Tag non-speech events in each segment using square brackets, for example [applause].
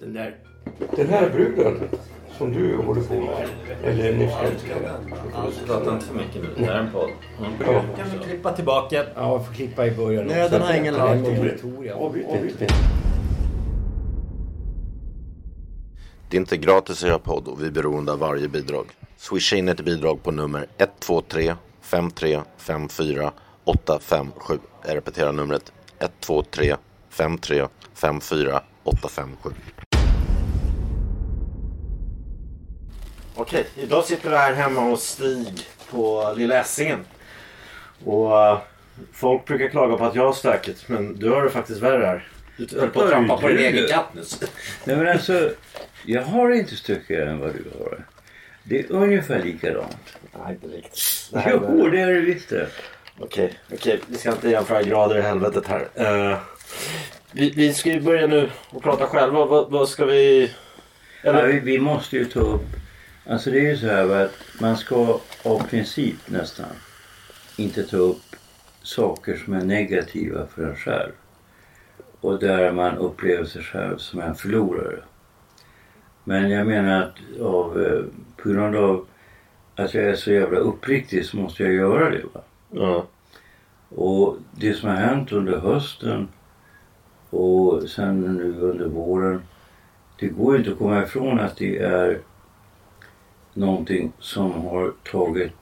Den där... Den här bruden som du håller på med, eller ni ska Prata inte för mycket nu. Det här är en podd. Ja. Kan vi klippa tillbaka? Ja, jag får klippa i början. Nöden har ingen lag. Det är inte gratis att göra podd och vi är beroende av varje bidrag. Swisha in ett bidrag på nummer 123 5354 857. Jag repeterar numret 123 5354 857. Okej, idag sitter vi här hemma hos Stig på Lilla Essingen. Och eh, folk brukar klaga på att jag har stökigt, men du har det faktiskt värre här. Du höll på att trampa på din egen katt nyss. [laughs] Nej men alltså, jag har inte stökigare än vad du har. Det är ungefär likadant. Nej, inte riktigt. Det här är- Jo, det är det visst det. Okej, okej. Vi ska inte jämföra grader i helvetet här. Eh, vi, vi ska ju börja nu och prata själva. Vad, vad ska vi... Ja, Eller, vi, vi måste ju ta upp, alltså det är ju så här att man ska av princip nästan inte ta upp saker som är negativa för en själv. Och där man upplever sig själv som en förlorare. Men jag menar att av, eh, på grund av att jag är så jävla uppriktig så måste jag göra det. Va? ja. Och det som har hänt under hösten och sen nu under våren. Det går ju inte att komma ifrån att det är någonting som har tagit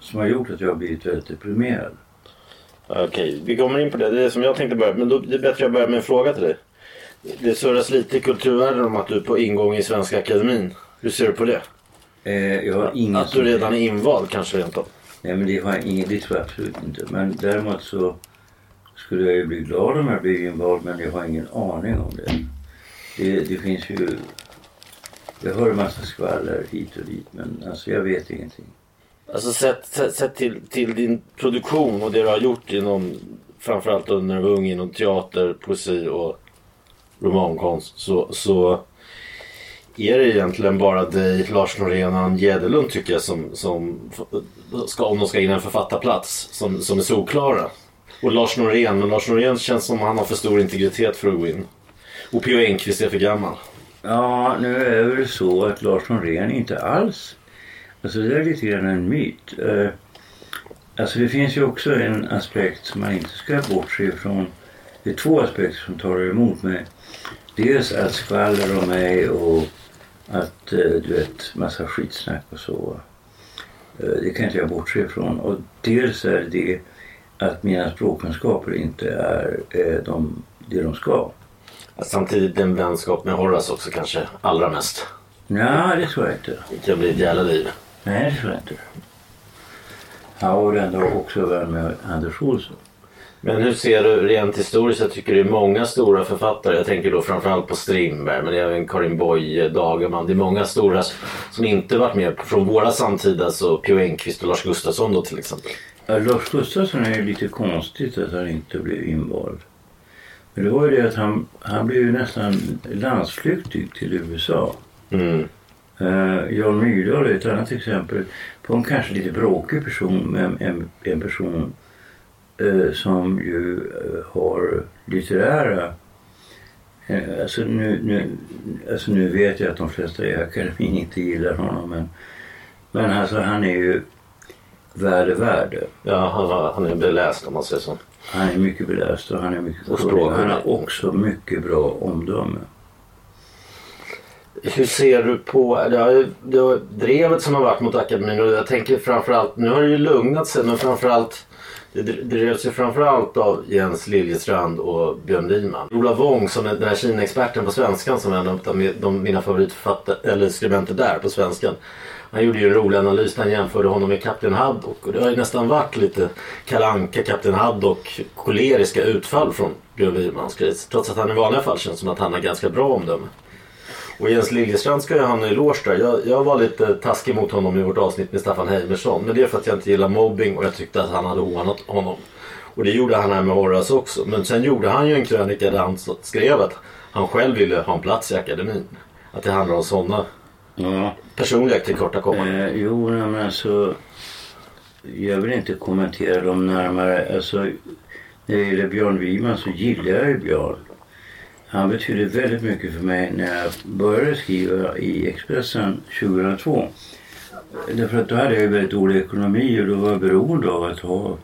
som har gjort att jag har blivit väldigt deprimerad. Okej, vi kommer in på det. Det är som jag tänkte börja. Men då, det är bättre att jag börjar med en fråga till dig. Det surras lite i kulturvärlden om att du är på ingång i Svenska Akademin. Hur ser du på det? Eh, jag har ingen Att du redan är invald kanske rent av. Nej men det, har jag ingen, det tror jag absolut inte. Men däremot så skulle jag ju bli glad om jag blir invald men jag har ingen aning om det. Det, det finns ju... Jag hör en massa skvaller hit och dit men alltså jag vet ingenting. Alltså sett, sett, sett till, till din produktion och det du har gjort inom framförallt under när du var ung inom teater, poesi och romankonst så, så är det egentligen bara dig, Lars Norén och Ann Jäderlund tycker jag som, som ska, om de ska in en författarplats som, som är solklara. Och Lars Norén, men Lars Norén känns som han har för stor integritet för att gå in. Och P.O. Enquist är för gammal. Ja, nu är det väl så att Lars Norén inte alls... Alltså det är lite grann en myt. Eh, alltså det finns ju också en aspekt som man inte ska bortse ifrån. Det är två aspekter som talar emot mig. Dels att skvaller om mig och att eh, du vet massa skitsnack och så. Eh, det kan inte jag bortse ifrån. Och dels är det att mina språkkunskaper inte är de, det de ska. Samtidigt en vänskap med Horace också kanske allra mest. Nej, det tror jag inte. Det kan bli ett jävla liv. Nej, det tror jag inte. Jag var ändå också vän med Anders Olsson. Men hur ser du rent historiskt? Jag tycker det är många stora författare. Jag tänker då framförallt på Strindberg men även Karin Boye, Dagerman. Det är många stora som inte varit med från våra samtida. Så P.O. Enquist och Lars Gustafsson då till exempel. Ja, Lars Gustafsson är ju lite konstigt att han inte blev invald. Men det var ju det att han, han blev ju nästan landsflyktig till USA. Mm. Uh, Jan Myrdal är ett annat exempel på en kanske lite bråkig person men en, en person eh, som ju eh, har litterära eh, alltså, nu, nu, alltså nu vet jag att de flesta i akademin inte gillar honom men, men alltså han är ju värde värde. Ja, han, han är beläst om man säger så. Han är mycket beläst och han är mycket Och kunnig. Han har också mycket bra omdöme. Hur ser du på det, har, det har, drevet som har varit mot akademin och jag tänker framförallt, nu har det ju lugnat sig men framförallt Det, drevs ju framförallt av Jens Liljestrand och Björn Wiman. Ola Wong som är den här Kina-experten på svenskan som är en av de, de, mina favoritförfattare, eller skribenter där på svenskan. Han gjorde ju en rolig analys där han jämförde honom med Kapten Haddock. Och det har ju nästan varit lite kalanka Kapten Haddock koleriska utfall från Björn Wirmans gris. Trots att han i vanliga fall känns som att han har ganska bra omdöme. Och Jens Liljestrand ska ju ha en eloge där. Jag, jag var lite taskig mot honom i vårt avsnitt med Staffan Heimersson. Men det är för att jag inte gillar mobbing och jag tyckte att han hade hånat honom. Och det gjorde han här med Horace också. Men sen gjorde han ju en krönika där han skrev att han själv ville ha en plats i akademin. Att det handlar om sådana Ja. personliga tillkortakommanden. Eh, jo, nej, men alltså. Jag vill inte kommentera dem närmare. Alltså, när det gäller Björn Wiman så gillar jag ju Björn. Han betydde väldigt mycket för mig när jag började skriva i Expressen 2002. Därför att då hade jag ju väldigt dålig ekonomi och då var jag beroende av att ha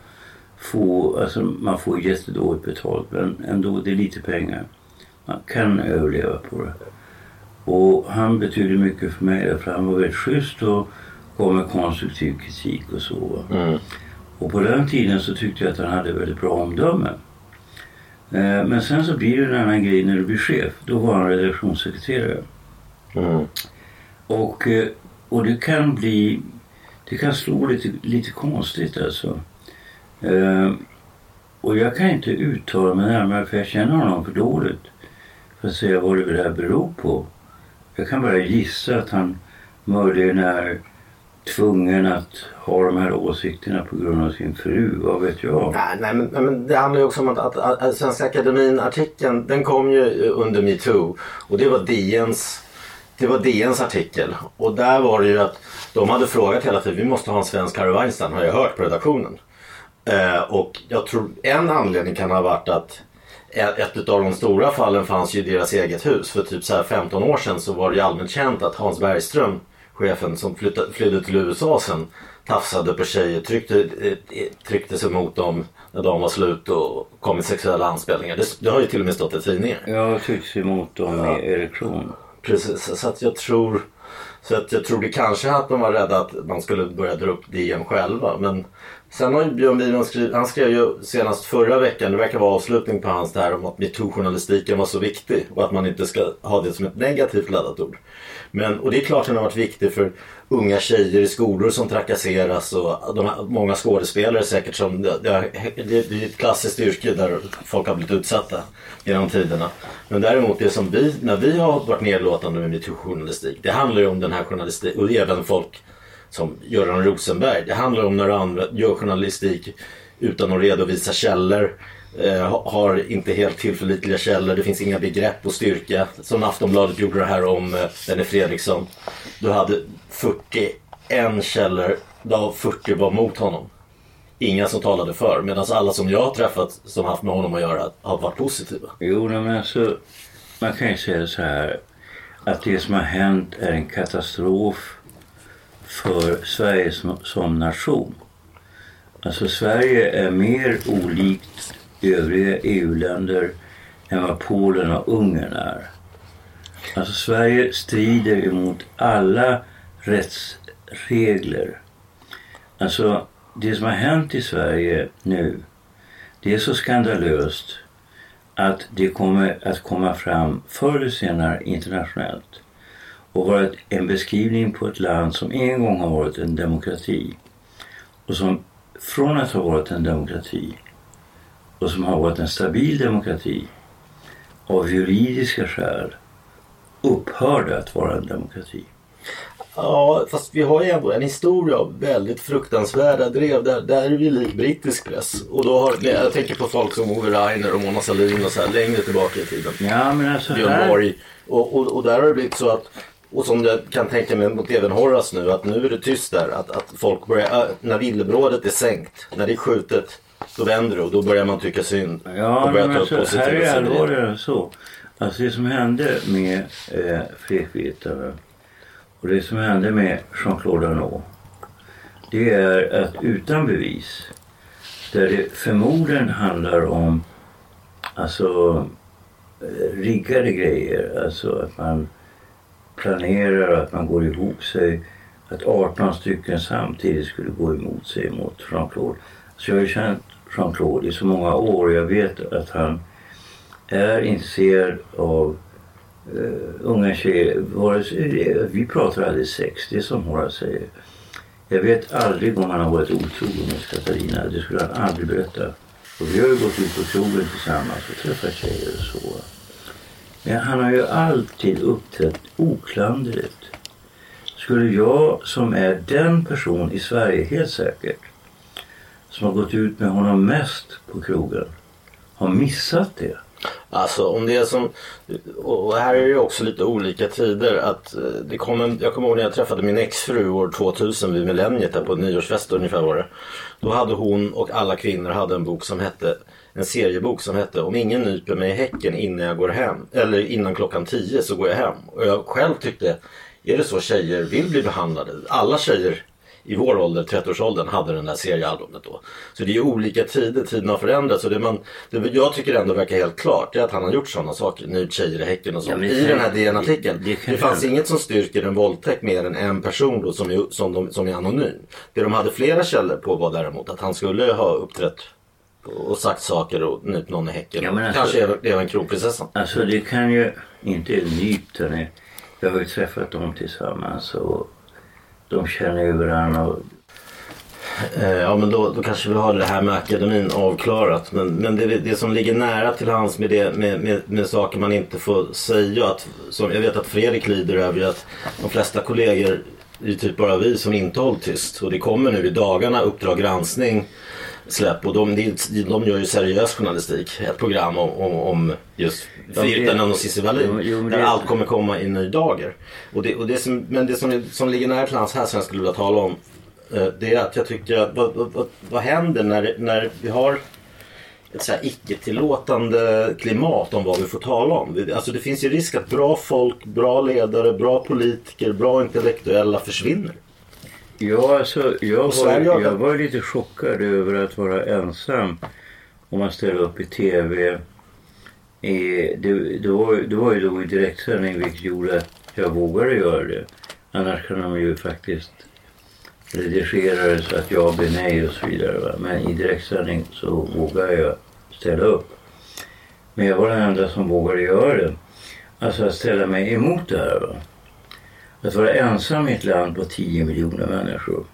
få, alltså man får jättedåligt betalt men ändå det är lite pengar. Man kan överleva på det. Och han betydde mycket för mig därför han var väldigt schysst och gav mig konstruktiv kritik och så. Mm. Och på den tiden så tyckte jag att han hade väldigt bra omdöme. Eh, Men sen så blir det en annan grej när du blir chef. Då var han redaktionssekreterare. Mm. Och, eh, och det kan bli, det kan slå lite, lite konstigt alltså. Eh, och jag kan inte uttala mig närmare för jag känner honom för dåligt. För att säga vad det här beror på. Jag kan bara gissa att han möjligen är tvungen att ha de här åsikterna på grund av sin fru. Vad vet jag? Nej, nej, men, nej, men det handlar ju också om att, att, att, att Svenska Akademin-artikeln den kom ju under metoo. Och det var DNs, det var DNs artikel. Och där var det ju att de hade frågat hela tiden, vi måste ha en svensk Harry Weinstein har jag hört på redaktionen. Eh, och jag tror en anledning kan ha varit att ett av de stora fallen fanns ju i deras eget hus. För typ så här 15 år sedan så var det ju allmänt känt att Hans Bergström, chefen som flyttade, flydde till USA sen, tafsade på tjejer, tryckte, eh, tryckte sig mot dem när de var slut och kom med sexuella anspelningar. Det, det har ju till och med stått i tidningar. Jag tycks emot dem med erektion. Precis, så att jag tror så att jag tror det kanske att de var rädda att man skulle börja dra upp DN själva. Men sen har ju Björn Wiman skrivit, han skrev ju senast förra veckan, det verkar vara avslutning på hans där om att metoo-journalistiken var så viktig och att man inte ska ha det som ett negativt laddat ord. Men, och det är klart att den har varit viktig för unga tjejer i skolor som trakasseras och de här, många skådespelare säkert som, det, det, det, det är ett klassiskt yrke där folk har blivit utsatta genom tiderna. Men däremot det som vi, när vi har varit nedlåtande med metoo-journalistik, det handlar ju om den här journalistiken och även folk som Göran Rosenberg. Det handlar om när du gör journalistik utan att redovisa källor. Eh, har inte helt tillförlitliga källor. Det finns inga begrepp och styrka. Som Aftonbladet gjorde det här om eh, Benny Fredriksson. Du hade 41 källor. Där 40 var mot honom. Inga som talade för. Medan alla som jag har träffat som haft med honom att göra har varit positiva. Jo, men alltså, man kan ju säga så här att det som har hänt är en katastrof för Sverige som, som nation. Alltså Sverige är mer olikt övriga EU-länder än vad Polen och Ungern är. Alltså Sverige strider emot alla rättsregler. Alltså det som har hänt i Sverige nu, det är så skandalöst att det kommer att komma fram förr eller senare internationellt och vara ett- en beskrivning på ett land som en gång har varit en demokrati och som från att ha varit en demokrati och som har varit en stabil demokrati av juridiska skäl upphörde att vara en demokrati. Ja, fast vi har ju ändå en historia av väldigt fruktansvärda drev. Där, där är vi lik brittisk press. Och då har, jag tänker på folk som Ove Rainer och Mona Sahlin och så här längre tillbaka i tiden. Ja, men alltså Björn här... Borg. Och, och, och där har det blivit så att och som jag kan tänka mig mot även Horace nu att nu är det tyst där. Att, att folk börjar, när villebrådet är sänkt, när det är skjutet, då vänder det och då börjar man tycka synd. Ja, och börjar men ta alltså, här är det allvarligare än så. Alltså det som hände med eh, Fredrik och det som hände med Jean-Claude Arnault. Det är att utan bevis, där det förmodligen handlar om alltså eh, riggade grejer, alltså att man planerar att man går ihop sig, att 18 stycken samtidigt skulle gå emot sig mot Jean-Claude. Så jag har ju känt Jean-Claude i så många år och jag vet att han är intresserad av uh, unga tjejer. Vi pratar aldrig sex, det är som Horace säger. Jag vet aldrig om han har varit otrogen mot Katarina. Det skulle han aldrig berätta. Och vi har ju gått ut på krogen tillsammans och träffat tjejer och så. Men han har ju alltid uppträtt oklanderligt. Skulle jag som är den person i Sverige helt säkert som har gått ut med honom mest på krogen ha missat det? Alltså om det är som, och här är det också lite olika tider. Att eh, det kom en, jag kommer ihåg när jag träffade min exfru år 2000 vid millenniet där på en nyårsfest ungefär var det. Då hade hon och alla kvinnor hade en bok som hette en seriebok som hette Om ingen nyper mig i häcken innan jag går hem eller innan klockan 10 så går jag hem. Och jag själv tyckte, är det så tjejer vill bli behandlade? Alla tjejer i vår ålder, 30-årsåldern, hade den där seriealbumet då. Så det är olika tider, tiden har förändrats. Och det man, det jag tycker ändå verkar helt klart är att han har gjort sådana saker, nypt tjejer i häcken och sånt. Ja, I den här DN-artikeln. det- det Det, fanns inget som styrker en våldtäkt mer än en person då som är, som, de, som är anonym. Det de hade flera källor på var däremot att han skulle ha uppträtt och sagt saker och nypt någon i häcken. Ja, alltså- Kanske även, kronprinsessan. Alltså det kan ju inte nypt henne. Jag har ju träffat dem tillsammans och de känner ju varandra. Och, Eh, ja men då, då kanske vi har det här med akademin avklarat. Men, men det, det som ligger nära till hands med, det, med, med, med saker man inte får säga. Att, som jag vet att Fredrik lider över att de flesta kollegor det är typ bara vi som inte hållit tyst. Och det kommer nu i dagarna Uppdrag granskning släpp. Och de, de, gör ju seriös journalistik. Ett program om, om, om just Virtanen och Cissi Wallin. Där allt kommer komma i ny dager. Och det, och det som, men det som, som ligger nära till hands här som jag skulle vilja tala om. eh, Det är att jag tycker att vad, vad, vad, händer när, när vi har ett så här icke-tillåtande klimat om vad vi får tala om. Alltså det finns ju risk att bra folk, bra ledare, bra politiker, bra intellektuella försvinner. Ja, alltså, jag, var, jag var lite chockad över att vara ensam om man ställer upp i TV. I, det, det, var, det var ju då i direktsändning vilket gjorde att jag vågade göra det. Annars kan de ju faktiskt redigera det så att jag blir nej och så vidare. Va? Men i direktsändning så vågar jag ställa upp. Men jag var den enda som vågade göra det. Alltså att ställa mig emot det här. Va? Att vara ensam i ett land på 10 miljoner människor.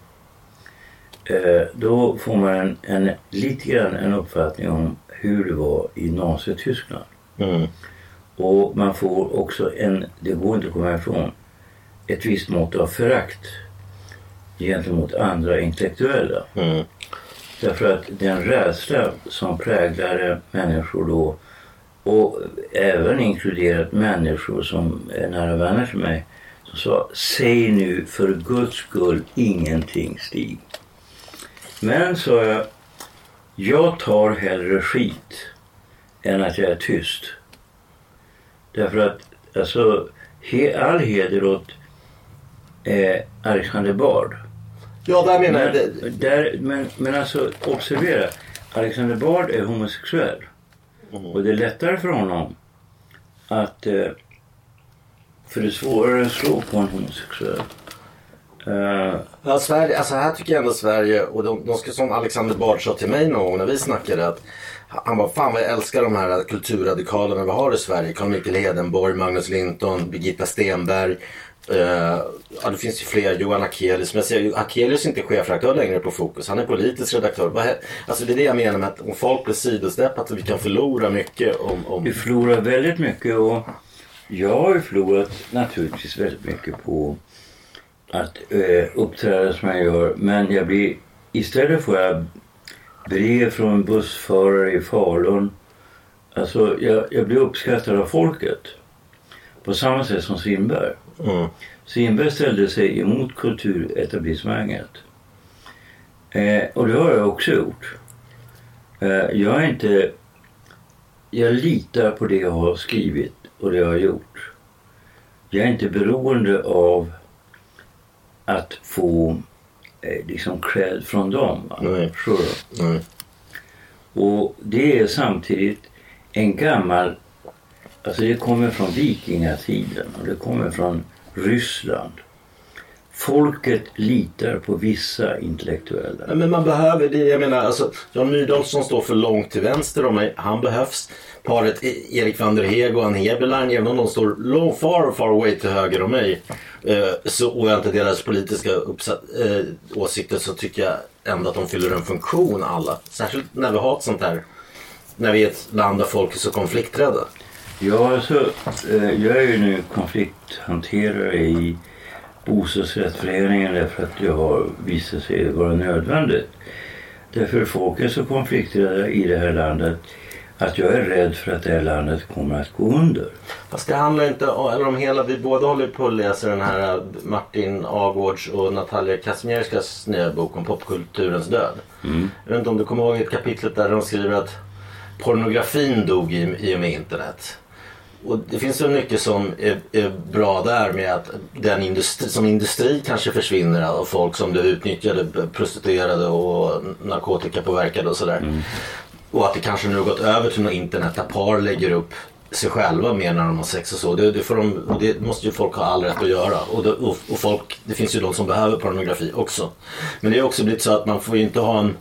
Eh, då får man en, en, lite grann en uppfattning om hur det var i Nazityskland. Mm. Och man får också en, det går inte att komma ifrån, ett visst mått av förakt gentemot andra intellektuella. Mm. Därför att den rädsla som präglade människor då och även inkluderat människor som är nära vänner till mig sa säg nu för guds skull ingenting Stig. Men sa jag, jag tar hellre skit än att jag är tyst. Därför att alltså, he, all heder åt eh, Alexander Bard. Ja, där menar jag Men, det. där, men, men alltså observera. Alexander Bard är homosexuell. Och det är lättare för honom att... Eh, för det är svårare att slå på en homosexuell. Eh, Ja, Sverige, alltså här tycker jag ändå Sverige, och de, de ska, som Alexander Bard sa till mig någon gång när vi snackade att han bara, fan vad jag älskar de här kulturradikalerna vi har i Sverige. Carl Michael Hedenborg, Magnus Linton, Birgitta Stenberg. Eh, ja, det finns ju fler. Johan Akelius. Men jag ju, Akelius är inte chefredaktör längre på Fokus. Han är politisk redaktör. Alltså det är det jag menar med att om folk blir sidosteppat så vi kan förlora mycket om... om... vi förlorar väldigt mycket och jag har ju förlorat naturligtvis väldigt mycket på att eh, uppträda som jag gör. Men jag blir, istället får jag brev från bussförare i Falun. Alltså jag, jag blir uppskattad av folket. På samma sätt som Strindberg. Mm. Strindberg ställde sig emot kulturetablissemanget. Eh, och det har jag också gjort. Eh, jag är inte... Jag litar på det jag har skrivit och det jag har gjort. Jag är inte beroende av att få eh, liksom cred från dem. Nej. Förstår du? Mm. Och det är samtidigt en gammal... Alltså det kommer från vikingatiden och det kommer från Ryssland. folket litar på vissa intellektuella. Men man behöver det. Jag menar, alltså, Jan Myrdal som står för långt till vänster om mig, han behövs. Paret e- Erik van der Heeg och Ann Heberlein, även om de står long, far, far away till höger om mig eh, så, och jag inte deras politiska uppsatt, eh, åsikter så tycker jag ändå att de fyller en funktion alla. Särskilt när vi har ett sånt här, när vi är ett land där folk är så konflikträdda. Ja, alltså, eh, jag är ju nu konflikthanterare i bostadsrättsföreningen därför att det har visat sig vara nödvändigt. Därför folk är så konflikträdda i det här landet att jag är rädd för att det här landet kommer att gå under. Fast det handlar inte om, eller om hela, vi båda håller på att läsa den här eh, Martin Agårds och Natalia Kazimierskas nya bok om popkulturens död. Jag vet inte om du kommer ihåg ett kapitel där de skriver att pornografin dog i, i och med internet. Och det finns väl mycket som är, är bra där med att den industri, som industri kanske försvinner av folk som blir utnyttjade, prostituerade och narkotikapåverkade och sådär. Och att det kanske nu har gått över till något internet där par lägger upp sig själva mer när de har sex och så. Det, det, får de, det måste ju folk ha all rätt att göra. Och, det, och, och folk, det finns ju de som behöver pornografi också. Men det har också blivit så att man får ju inte ha en...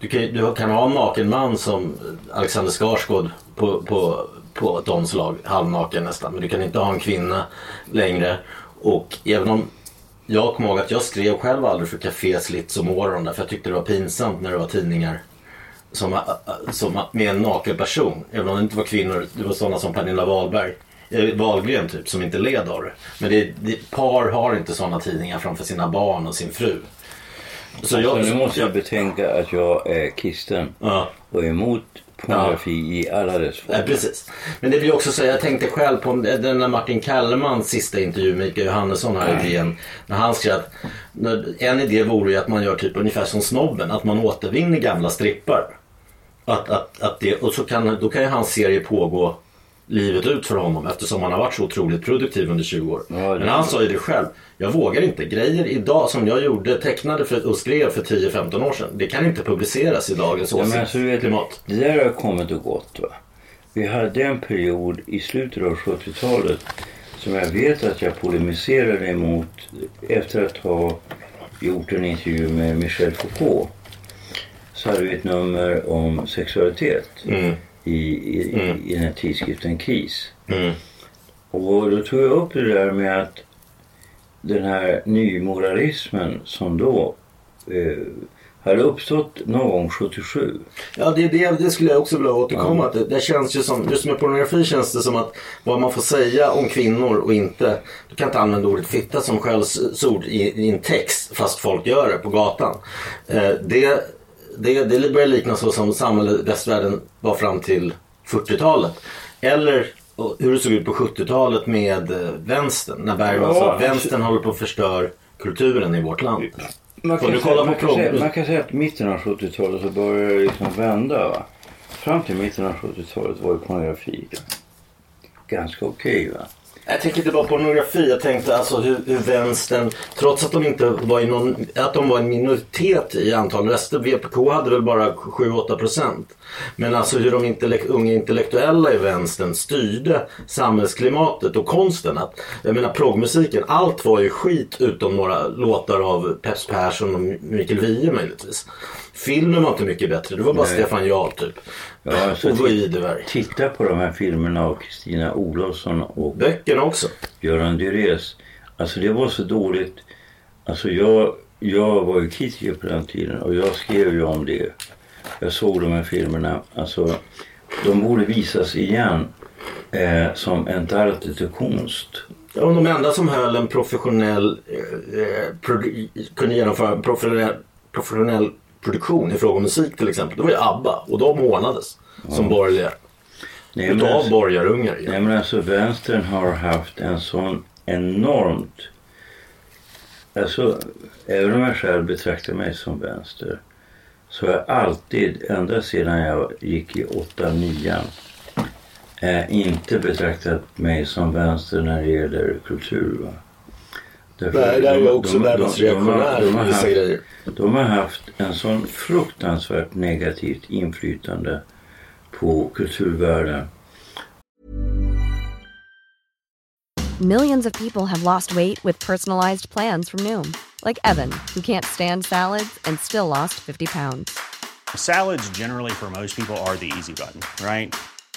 Du kan, du kan ha en naken man som Alexander Skarsgård på, på, på ett omslag, halvnaken nästan. Men du kan inte ha en kvinna längre. Och även om jag kommer ihåg att jag skrev själv aldrig för Café Slits och Morgon därför jag tyckte det var pinsamt när det var tidningar som, äh, som med en naken person. Även om det inte var kvinnor, det var sådana som Pernilla Wahlberg. eh, Wahlgren typ som inte led av det. Men det, det, par har inte sådana tidningar framför sina barn och sin fru. Så Så nu måste jag betänka att jag är kristen Ja. och är emot pornografi i alla dess former. precis. Men det vill jag också säga, jag tänkte själv på den där Martin Kellermans sista intervju med Mikael Johannesson här i DN. När han skrev att en idé vore ju att man gör typ ungefär som Snobben, att man återvinner gamla strippar. Att, att, att det, och så kan, då kan ju hans serie pågå livet ut för honom eftersom han har varit så otroligt produktiv under 20 år. Ja, Men han sa ju det själv. Jag vågar inte. Grejer idag som jag gjorde, tecknade för, och skrev för 10-15 år sedan. Det kan inte publiceras i dagens Ja, men alltså, åsiktsklimat. det där har kommit och gått. Va? Vi hade en period i slutet av 70-talet som jag vet att jag polemiserade emot efter att ha gjort en intervju med Michel Foucault. Så hade vi ett nummer om sexualitet Mm. i, i, Mm. i den här tidskriften KIS. Mm. Och då tog jag upp det där med att den här nymoralismen som då eh, hade uppstått någon gång 77. Ja, det, det, det skulle jag också vilja återkomma till. Det känns ju som, just med pornografi känns det som att vad man får säga om kvinnor och inte. Du kan inte använda ordet fitta som skällsord i, i en text fast folk gör det på gatan. Eh, det, det, det börjar likna så som samhället, västvärlden var fram till 40-talet. Eller hur det såg ut på 70-talet med eh, vänstern. När Bergman Ja, sa att vänstern håller på att förstör kulturen i vårt land. Man kan, säga, man, kan säga, man kan säga att mitten av 70-talet så började det liksom vända. Va? Fram till mitten av 70-talet var ju pornografi ganska okej. va? Jag tänker inte bara på pornografi. Jag tänkte alltså hur, hur vänstern, trots att de inte var i någon, att de var en minoritet i antal röster. VPK hade väl bara 7-8 procent. Men alltså hur de intellek, unga intellektuella i vänstern styrde samhällsklimatet och konsten. Att, jag menar proggmusiken, allt var ju skit utom några låtar av Peps Persson och Mikael Wiehe möjligtvis. Filmen var inte mycket bättre. Det var bara Nej. Stefan Jarl typ. Ja, så och Widerberg. Titta på de här filmerna av Kristina Olofsson och Böckerna också. Göran Dyrés. Alltså det var så dåligt. Alltså jag, jag var ju kritiker på den tiden och jag skrev ju om det. Jag såg de här filmerna. Alltså de borde visas igen eh, som en arte till konst. Ja, de enda som höll en professionell, eh, eh, kunde genomföra en professionell, professionell produktion i fråga om musik till exempel, det var ju ABBA och de hånades som borgerliga. Nej, Utav alltså- borgarungar. Nej igen. men alltså vänstern har haft en sån enormt... Alltså även om jag själv betraktar mig som vänster så har jag alltid, ända sedan jag gick i 8-9 eh, inte betraktat mig som vänster när det gäller kultur. Va? Därför Nej, där är de- jag också de- de- världens de har- reaktionär de har i vissa haft- grejer. de har haft en sån fruktansvärt negativt inflytande på kulturvärlden Millions of people have lost weight with personalized plans from Noom, like Evan, who can't stand salads and still lost 50 pounds. Salads, generally, for most people, are the easy button, right?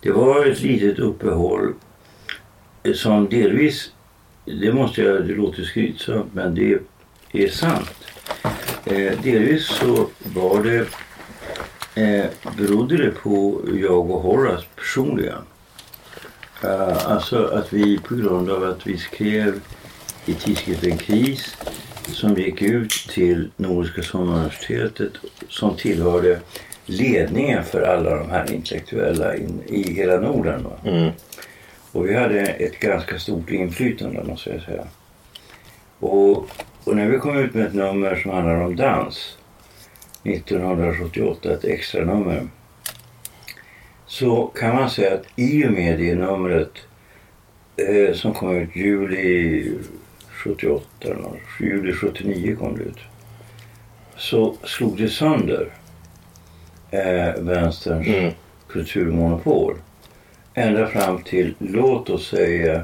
Det var ett litet uppehåll som delvis, det måste jag, det låter skrytsamt men det är sant. Eh, delvis så var det, eh, berodde det på jag och Horace personligen. Eh, alltså att vi på grund av att vi skrev i tidskriften Kris som gick ut till Nordiska sommaruniversitetet som tillhörde ledningen för alla de här intellektuella in, i hela Norden. Mm. Och vi hade ett ganska stort inflytande måste jag säga. Och, och när vi kom ut med ett nummer som handlar om dans 1978, ett extra nummer så kan man säga att i och med det numret eh, som kom ut juli 78, eller juli 79 kom det ut. Så slog det sönder eh, vänsterns Mm. kulturmonopol. Ända fram till, låt oss säga,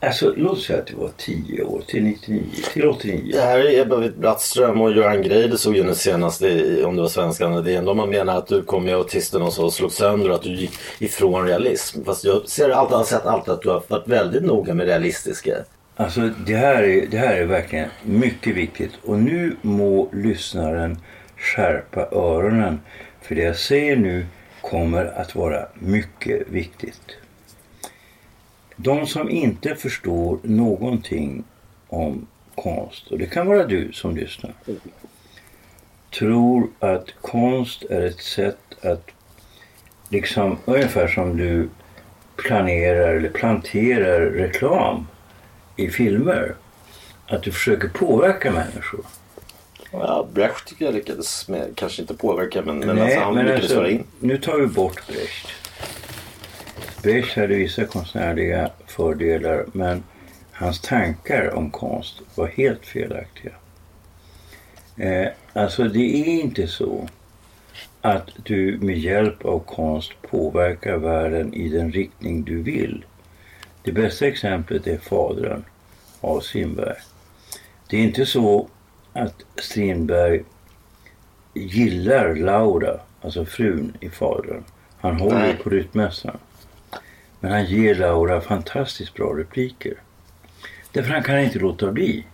alltså låt oss säga att det var 10 år, till 99, till 89. Det här är Ebba Brattström och Göran Greider såg ju nu senast i, om det var Svenskan det De har menat att du kom med autisten och så slog sönder och att du gick ifrån realism. Fast jag ser alltid, har sett alltid att du har varit väldigt noga med realistiska. Alltså det här, är, det här är verkligen mycket viktigt och nu må lyssnaren skärpa öronen för det jag säger nu kommer att vara mycket viktigt. De som inte förstår någonting om konst, och det kan vara du som lyssnar, tror att konst är ett sätt att liksom ungefär som du planerar eller planterar reklam i filmer. Att du försöker påverka människor. Ja, Brecht tycker jag lyckades med, kanske inte påverka men, men Nej, alltså, han men lyckades alltså, föra in. Nu tar vi bort Brecht. Brecht hade vissa konstnärliga fördelar men hans tankar om konst var helt felaktiga. Eh, alltså det är inte så att du med hjälp av konst påverkar världen i den riktning du vill. Det bästa exemplet är Fadern av Strindberg. Det är inte så att Strindberg gillar Laura, alltså frun i Fadern. Han håller Nej. på rytmässan. Men han ger Laura fantastiskt bra repliker. Därför han kan inte låta bli.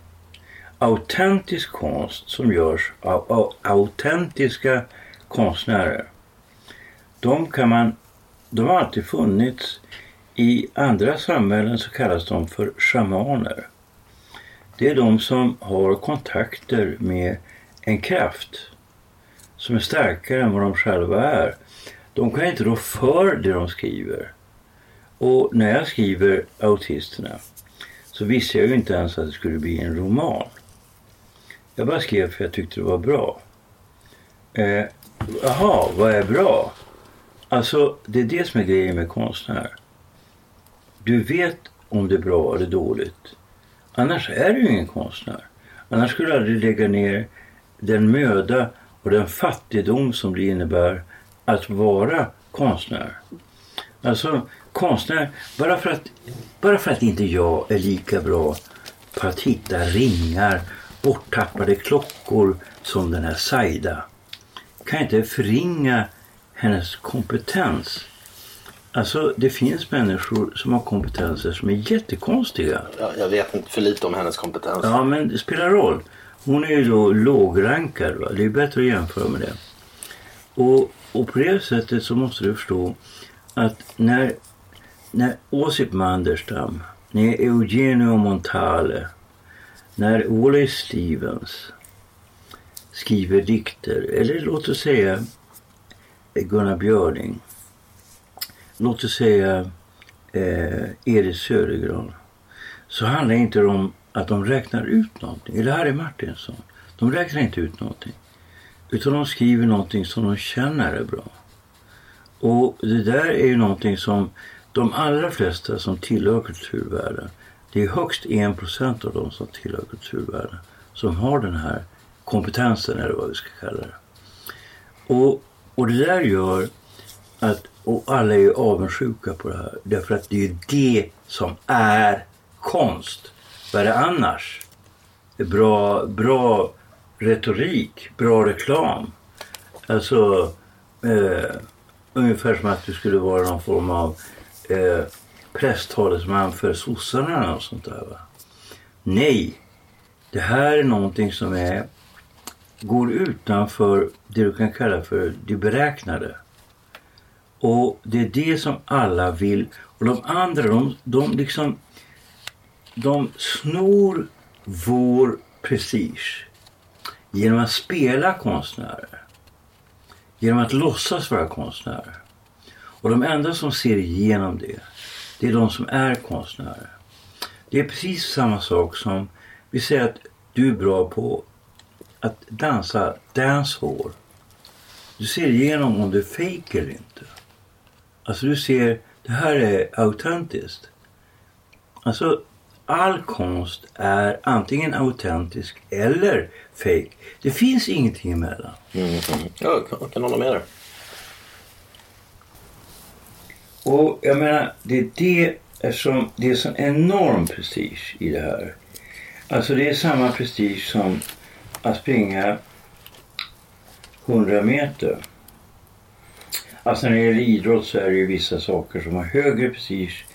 Autentisk konst som görs av, av autentiska konstnärer. De kan man, de har alltid funnits. I andra samhällen så kallas de för shamaner. Det är de som har kontakter med en kraft som är starkare än vad de själva är. De kan inte rå för det de skriver. Och när jag skriver Autisterna så visste jag ju inte ens att det skulle bli en roman. Jag bara skrev för jag tyckte det var bra. Eh, Jaha, vad är bra? Alltså, det är det som är grejen med konstnär. Du vet om det är bra eller dåligt. Annars är du ju ingen konstnär. Annars skulle du aldrig lägga ner den möda och den fattigdom som det innebär att vara konstnär. Alltså konstnär, bara för att, bara för att inte jag är lika bra på att hitta ringar, borttappade klockor som den här Saida kan jag inte förringa hennes kompetens Alltså det finns människor som har kompetenser som är jättekonstiga. Ja, jag vet inte för lite om hennes kompetens. Ja, men det spelar roll. Hon är ju då lågrankad. Va? Det är bättre att jämföra med det. Och, och på det sättet så måste du förstå att när, när Osip Manderstam, när Eugenio Montale, när Wallace Stevens skriver dikter, eller låt oss säga Gunnar Björling, låt oss säga eh, Edith Södergran, så handlar det inte om att de räknar ut någonting. Eller Harry Martinsson. De räknar inte ut någonting. Utan de skriver någonting som de känner är bra. Och det där är ju någonting som de allra flesta som tillhör kulturvärlden, det är högst 1% av de som tillhör kulturvärlden som har den här kompetensen eller vad vi ska kalla det. Och, och det där gör att, och alla är ju avundsjuka på det här, därför att det är det som är konst. Vad är det annars? Bra, bra retorik, bra reklam. Alltså eh, ungefär som att du skulle vara någon form av eh, presstalesman för sossarna eller något sånt där. Va? Nej, det här är någonting som är, går utanför det du kan kalla för det beräknade. Och det är det som alla vill. Och de andra, de, de liksom de snor vår prestige genom att spela konstnärer. Genom att låtsas vara konstnärer. Och de enda som ser igenom det, det är de som är konstnärer. Det är precis samma sak som, vi säger att du är bra på att dansa dancehall. Du ser igenom om det är fake eller inte. Alltså du ser, det här är autentiskt. Alltså all konst är antingen autentisk eller fake. Det finns ingenting emellan. Mm. Ja, jag kan hålla med dig. Och jag menar, det är det eftersom det är sån enorm prestige i det här. Alltså det är samma prestige som att springa 100 meter. Alltså när det gäller idrott så är det ju vissa saker som har högre prestige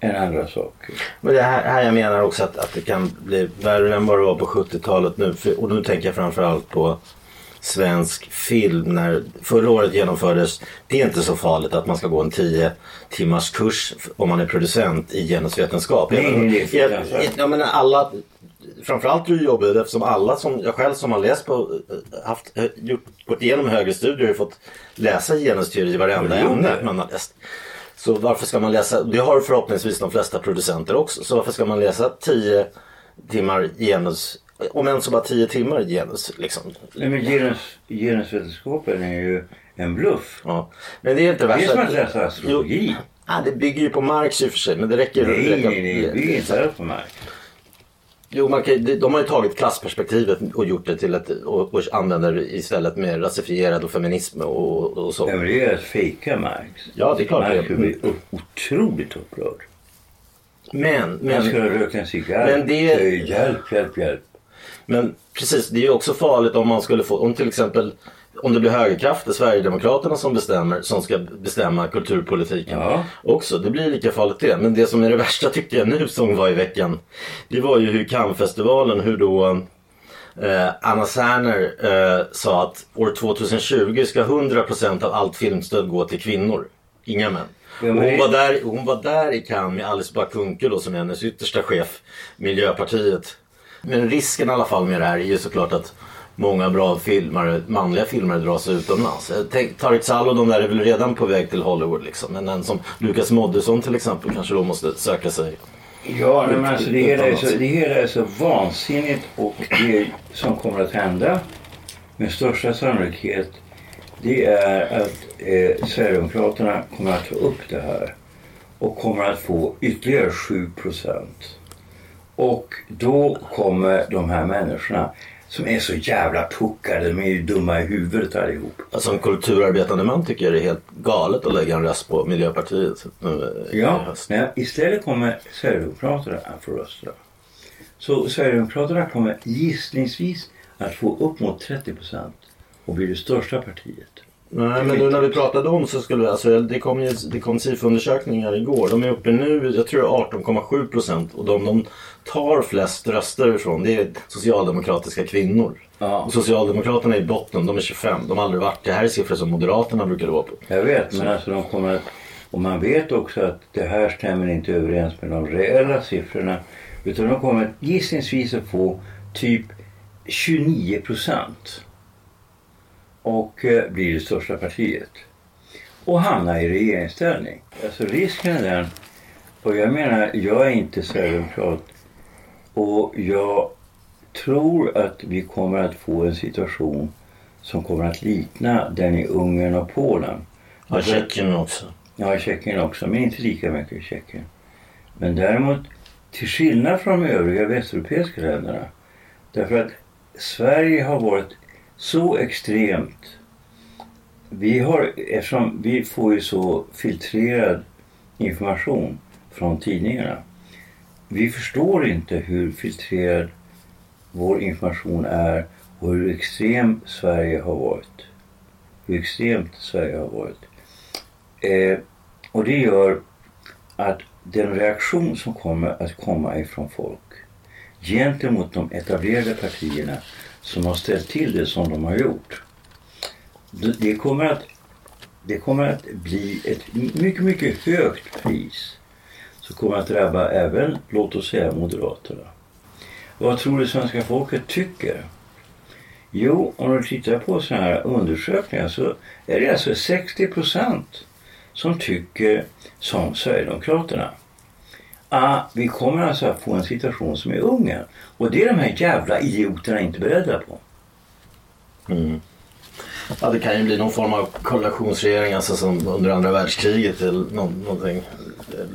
än andra saker. Men det här, här jag menar också att, att det kan bli värre än vad det var på 70-talet nu. För, och nu tänker jag framförallt på svensk film. När förra året genomfördes, det är inte så farligt att man ska gå en 10 timmars kurs om man är producent i genusvetenskap. Nej, nej, jag, jag menar alla, framförallt är det jobbigt eftersom alla som, jag själv som har läst på, haft, gjort, gått igenom högre studier har fått läsa genusteori i varenda ämne man har läst. Så varför ska man läsa, det har förhoppningsvis de flesta producenter också, så varför ska man läsa 10 timmar genus, om än så bara 10 timmar genus liksom? Nej men genus, genusvetenskapen är ju en bluff. Ja. Men det är inte Det är värsta... som att läsa astrologi. Ja, det bygger ju på Marx i och för sig, men det räcker Nej, det räcker- nej, nej. Det bygger inte alls på Marx. Jo, man kan, de har ju tagit klassperspektivet och gjort det till ett, och, och använder det istället med rasifierad och feminism och, och så. Ja, men det är att fejka Marx. Ja, det är klart. Marx är. upp- otroligt upprörd. Men, Han skulle men, rökt en cigarr. Men det- Hjälp, hjälp, hjälp. men precis, det är ju också farligt om man skulle få, om till exempel om det blir högerkrafter, Sverigedemokraterna som bestämmer, som ska bestämma kulturpolitiken Ja. också. Det blir lika farligt det. Men det som är det värsta tycker jag nu som var i veckan. Det var ju hur Cannesfestivalen, hur då eh, Anna Serner eh, sa att år 2020 ska 100% av allt filmstöd gå till kvinnor. Inga män. Ja, hon, var där, hon var där i Cannes med Alice Bah Kuhnke då, som är hennes yttersta chef, Miljöpartiet. Men risken i alla fall med det här är ju såklart att många bra filmare, manliga filmare dras utomlands. Jag tänk- Tareq Saleh och de där är väl redan på väg till Hollywood liksom. Men en som Lukas Moodysson till exempel kanske då måste söka sig. Ja, men alltså det hela, är så, det hela är så vansinnigt och det som kommer att hända med största sannolikhet det är att eh, Sverigedemokraterna kommer att ta upp det här och kommer att få ytterligare 7 procent. Och då kommer de här människorna som är så jävla puckade, de är ju dumma i huvudet allihop. Som kulturarbetande man tycker jag det är helt galet att lägga en röst på Miljöpartiet nu i Ja, men istället kommer Sverigedemokraterna att få rösta. Så Sverigedemokraterna kommer gissningsvis att få upp mot 30 procent och bli det största partiet. Nej, men nu när vi pratade om så skulle alltså, det kom ju det kom SIFO-undersökningar igår. De är uppe nu, jag tror 18,7 procent och de, de tar flest röster ifrån det är socialdemokratiska kvinnor. Ja. Och Socialdemokraterna är i botten, de är 25. De har aldrig varit. Det här är siffror som Moderaterna brukar vara på. Jag vet, men alltså de kommer att... Och man vet också att det här stämmer inte överens med de reella siffrorna. Utan de kommer gissningsvis att få typ 29 procent. Och eh, blir det största partiet. Och hamna i regeringsställning. Alltså risken är den. Och jag menar, jag är inte sverigedemokrat. Och jag tror att vi kommer att få en situation som kommer att likna den i Ungern och Polen. Ja, Tjeckien också. Ja, i Tjeckien också, men inte lika mycket i Tjeckien. Men däremot, till skillnad från de övriga västeuropeiska länderna. Därför att Sverige har varit så extremt. Vi har, eftersom vi får ju så filtrerad information från tidningarna. Vi förstår inte hur filtrerad vår information är och hur extrem Sverige har varit. Hur extremt Sverige har varit. Eh, och det gör att den reaktion som kommer att komma ifrån folk gentemot de etablerade partierna som har ställt till det som de har gjort. Det, det kommer att, det kommer att bli ett mycket, mycket högt pris som kommer att drabba även, låt oss säga, Moderaterna. Vad tror du svenska folket tycker? Jo, om du tittar på sådana här undersökningar så är det alltså 60 procent som tycker som Sverigedemokraterna. Ah, vi kommer alltså att få en situation som är Ungern. Och det är de här jävla idioterna inte beredda på. Mm. Ja, det kan ju bli någon form av koalitionsregering alltså som under andra världskriget eller någonting.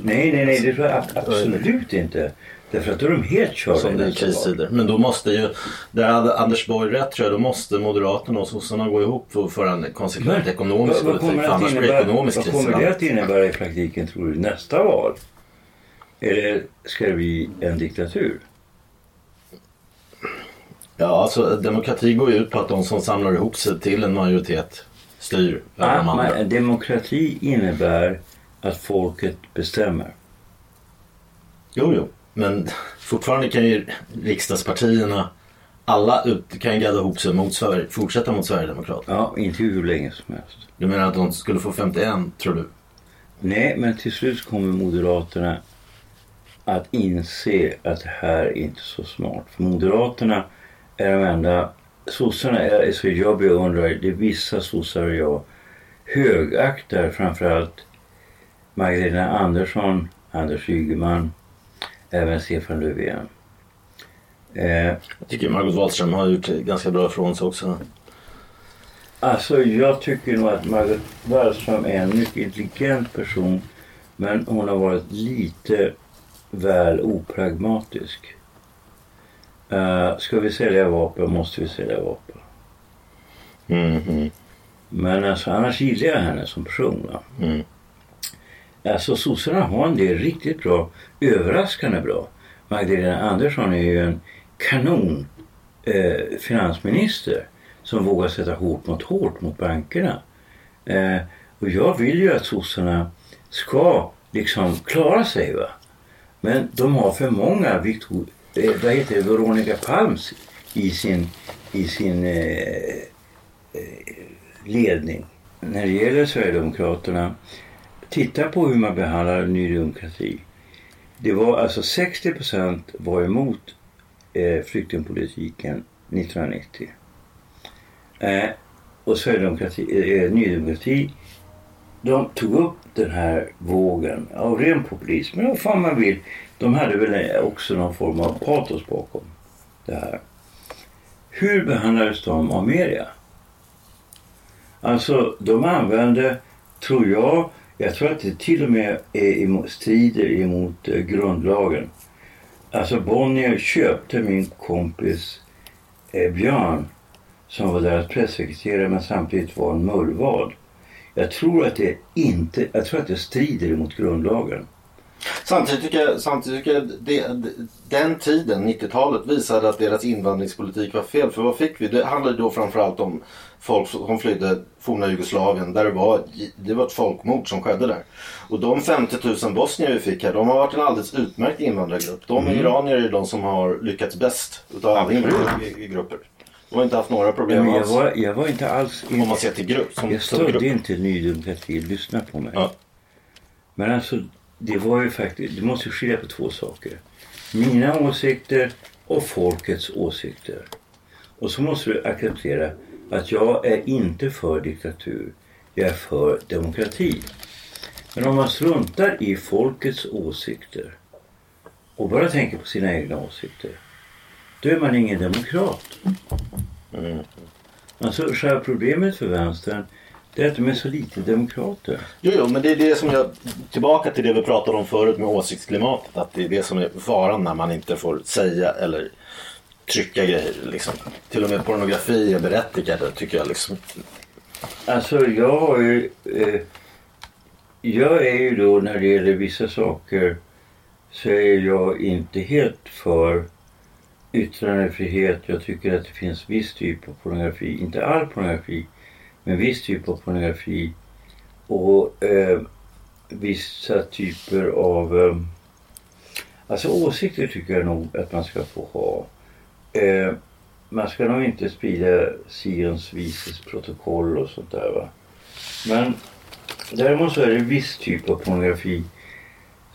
Nej, nej, nej, det tror jag ab- absolut inte. Därför att då är de helt körda Som det är kristider. Men då måste ju, där hade Anders Borg rätt tror jag, då måste Moderaterna och sossarna gå ihop för att föra en konsekvent ekonomisk Vad, vad politik. kommer, annars blir det ekonomisk vad kris. kommer i det att innebära i praktiken tror du nästa val? Eller ska det bli en diktatur? Ja, alltså demokrati går ju ut på att de som samlar ihop sig till en majoritet styr över de Ah, andra. men demokrati innebär att folket bestämmer. Jo, jo. Men fortfarande kan ju riksdagspartierna alla ut, kan ju gadda ihop sig mot Sverige, fortsätta mot Sverigedemokraterna. Ja, inte hur länge som helst. Du menar att de skulle få 51 tror du? Nej, men till slut kommer Moderaterna att inse att det här är inte så smart. För Moderaterna är de enda... Sossarna är så jag beundrar, det är vissa sossar jag högaktar framförallt Magdalena Andersson, Anders Ygeman, även Stefan Löfven. Eh, Jag tycker Margot Wallström har gjort ganska bra ifrån sig också. Alltså jag tycker nog att Margot Wallström är en mycket intelligent person. Men hon har varit lite väl opragmatisk. Uh, ska vi sälja vapen måste vi sälja vapen. Mm, Men alltså, annars gillar jag henne som person. Mm. Alltså sossarna har en del riktigt bra, överraskande bra. Magdalena Andersson är ju en kanon eh, finansminister som vågar sätta hårt mot hårt mot bankerna. Eh, och jag vill ju att sossarna ska liksom klara sig. va. Men de har för många Victor, eh, vad heter det, Veronica Palms i sin, i sin eh, eh ledning. När det gäller Sverigedemokraterna, titta på hur man behandlar Ny Demokrati. Det var alltså 60 procent var emot eh, flyktingpolitiken 1990. Eh, och Sverigedemokrati, eh, Ny Demokrati, de tog upp den här vågen av ren populism. Men vad fan man vill. De hade väl också någon form av patos bakom det här. Hur behandlades de av media? Alltså, de använde, tror jag, jag tror att det till och med är emot, strider emot eh, grundlagen. Alltså Bonnier köpte min kompis eh, Björn som var deras pressekreterare men samtidigt var en mullvad. Jag tror att det inte, jag tror att det strider emot grundlagen. Samtidigt tycker jag, samtidigt tycker jag det, det, den tiden, 90-talet, visade att deras invandringspolitik var fel. För vad fick vi? Det handlade då framförallt om folk som flydde forna Jugoslavien där det var, det var ett folkmord som skedde där. Och de 50 000 bosnier vi fick här, de har varit en alldeles utmärkt invandrargrupp. De mm. iranier är de som har lyckats bäst utav alla invandrargrupper. De har inte haft några problem jag var, jag var inte alls... Om man ser till grupp. Som, jag stödde inte Ny Demokrati, lyssna på mig. Ja. Men alltså, det var ju faktiskt, du måste skilja på två saker. Mina åsikter och folkets åsikter. Och så måste du acceptera att jag är inte för diktatur. Jag är för demokrati. Men om man struntar i folkets åsikter och bara tänker på sina egna åsikter. Då är man ingen demokrat. Mm. Alltså själva problemet för vänstern det är att de är så lite demokrater. Jo, jo, men det är det som jag... Tillbaka till det vi pratade om förut med åsiktsklimatet. Att det är det som är faran när man inte får säga eller trycka grejer. Liksom. Till och med pornografi är berättigade tycker jag. Liksom. Alltså jag har ju... Eh, jag är ju då när det gäller vissa saker så är jag inte helt för yttrandefrihet. Jag tycker att det finns viss typ av pornografi, inte all pornografi, men viss typ av pornografi och eh, vissa typer av... Eh, alltså åsikter tycker jag nog att man ska få ha. Eh, man ska nog inte sprida Sions vises protokoll och sånt där va. Men däremot så är det viss typ av pornografi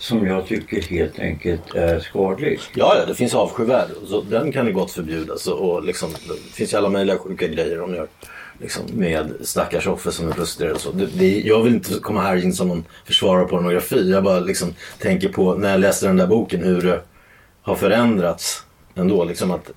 som jag tycker helt enkelt är skadlig. Ja, ja det finns avskyvärd. Så den kan ju gott förbjudas. Och liksom, det finns ju alla möjliga sjuka grejer de gör. Liksom, med stackars offer som är prostituerade och så. Det, det, jag vill inte komma här in som någon försvarare av pornografi. Jag bara liksom tänker på när jag läste den där boken hur det har förändrats ändå. Liksom att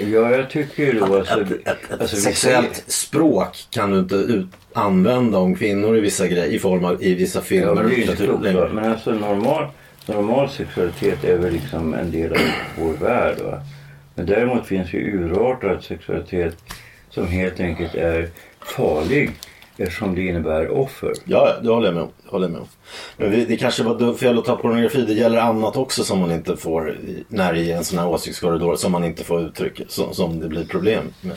Ja, jag tycker då alltså, ett, ett, ett alltså, sexuellt vi... språk kan du inte ut, använda om kvinnor i vissa grejer, i form av i vissa filmer. Ja, men, det är klokt, men alltså normal, normal sexualitet är väl liksom en del av vår värld. Va? Men däremot finns ju urartad sexualitet som helt enkelt är farlig eftersom det innebär offer. Ja, det håller jag med om. Håller med om. Men det kanske var fel att ta pornografi. Det gäller annat också som man inte får när i en sån här åsiktskorridor som man inte får uttrycka. Som, som det blir problem med.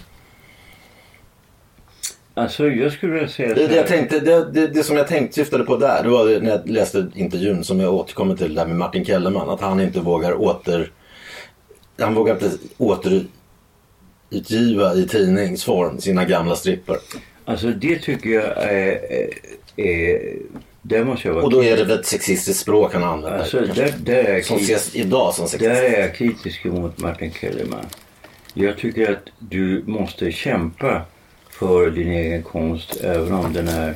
Alltså jag skulle vilja säga det, det, jag tänkte, det, det, det, som jag tänkte syftade på där. Det var när jag läste intervjun som jag återkommer till där med Martin Kellerman. Att han inte vågar åter... Han vågar inte återutgiva i tidningsform sina gamla strippar. Alltså det tycker jag är... är det måste jag vara Och då är det ett sexistiskt språk han använder. Alltså, där, där är som ses idag som sexistiskt. Där är jag kritisk mot Martin Kellerman. Jag tycker att du måste kämpa för din egen konst även om den är...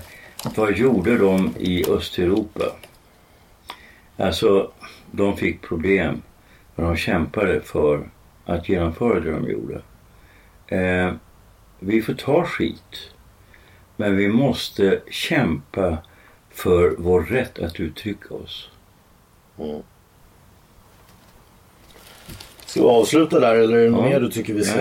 Vad gjorde de i Östeuropa? Alltså, de fick problem. Men de kämpade för att genomföra det de gjorde. Eh, vi får ta skit. Men vi måste kämpa för vår rätt att uttrycka oss. Mm. Ska vi avsluta där eller är det ja. mer du tycker vi ska...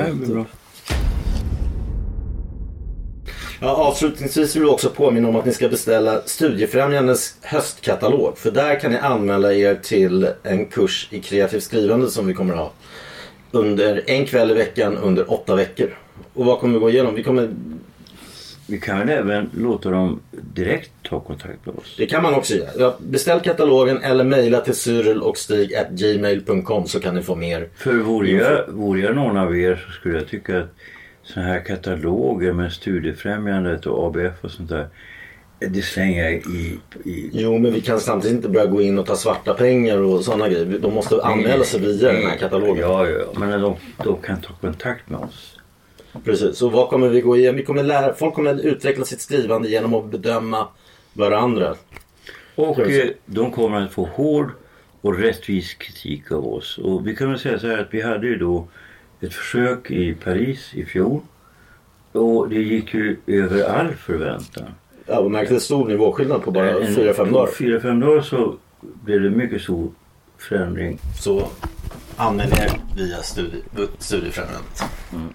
Ja, avslutningsvis vill vi också påminna om att ni ska beställa Studiefrämjandets höstkatalog. För där kan ni anmäla er till en kurs i kreativt skrivande som vi kommer att ha. Under en kväll i veckan under åtta veckor. Och vad kommer vi gå igenom? Vi kommer vi kan väl även låta dem direkt ta kontakt med oss? Det kan man också göra. Beställ katalogen eller mejla till cyril och stig gmail.com så kan ni få mer. För vore jag, vore jag någon av er så skulle jag tycka att sådana här kataloger med Studiefrämjandet och ABF och sånt där det slänger i, i... Jo men vi kan samtidigt inte börja gå in och ta svarta pengar och sådana grejer. De måste anmäla sig via den här katalogen. Ja, ja, men de, de kan ta kontakt med oss. Precis, så vad kommer vi gå igenom? Vi kommer lära, folk kommer utveckla sitt skrivande genom att bedöma varandra. Och eh, de kommer att få hård och rättvis kritik av oss. Och vi kan väl säga så här att vi hade ju då ett försök i Paris i fjol. Och det gick ju över all förväntan. Ja, och märkte stor nivåskillnad på bara 4-5 dagar. På 4-5 dagar så blev det mycket stor förändring. Så använd er via studie, Studiefrämjandet. Mm.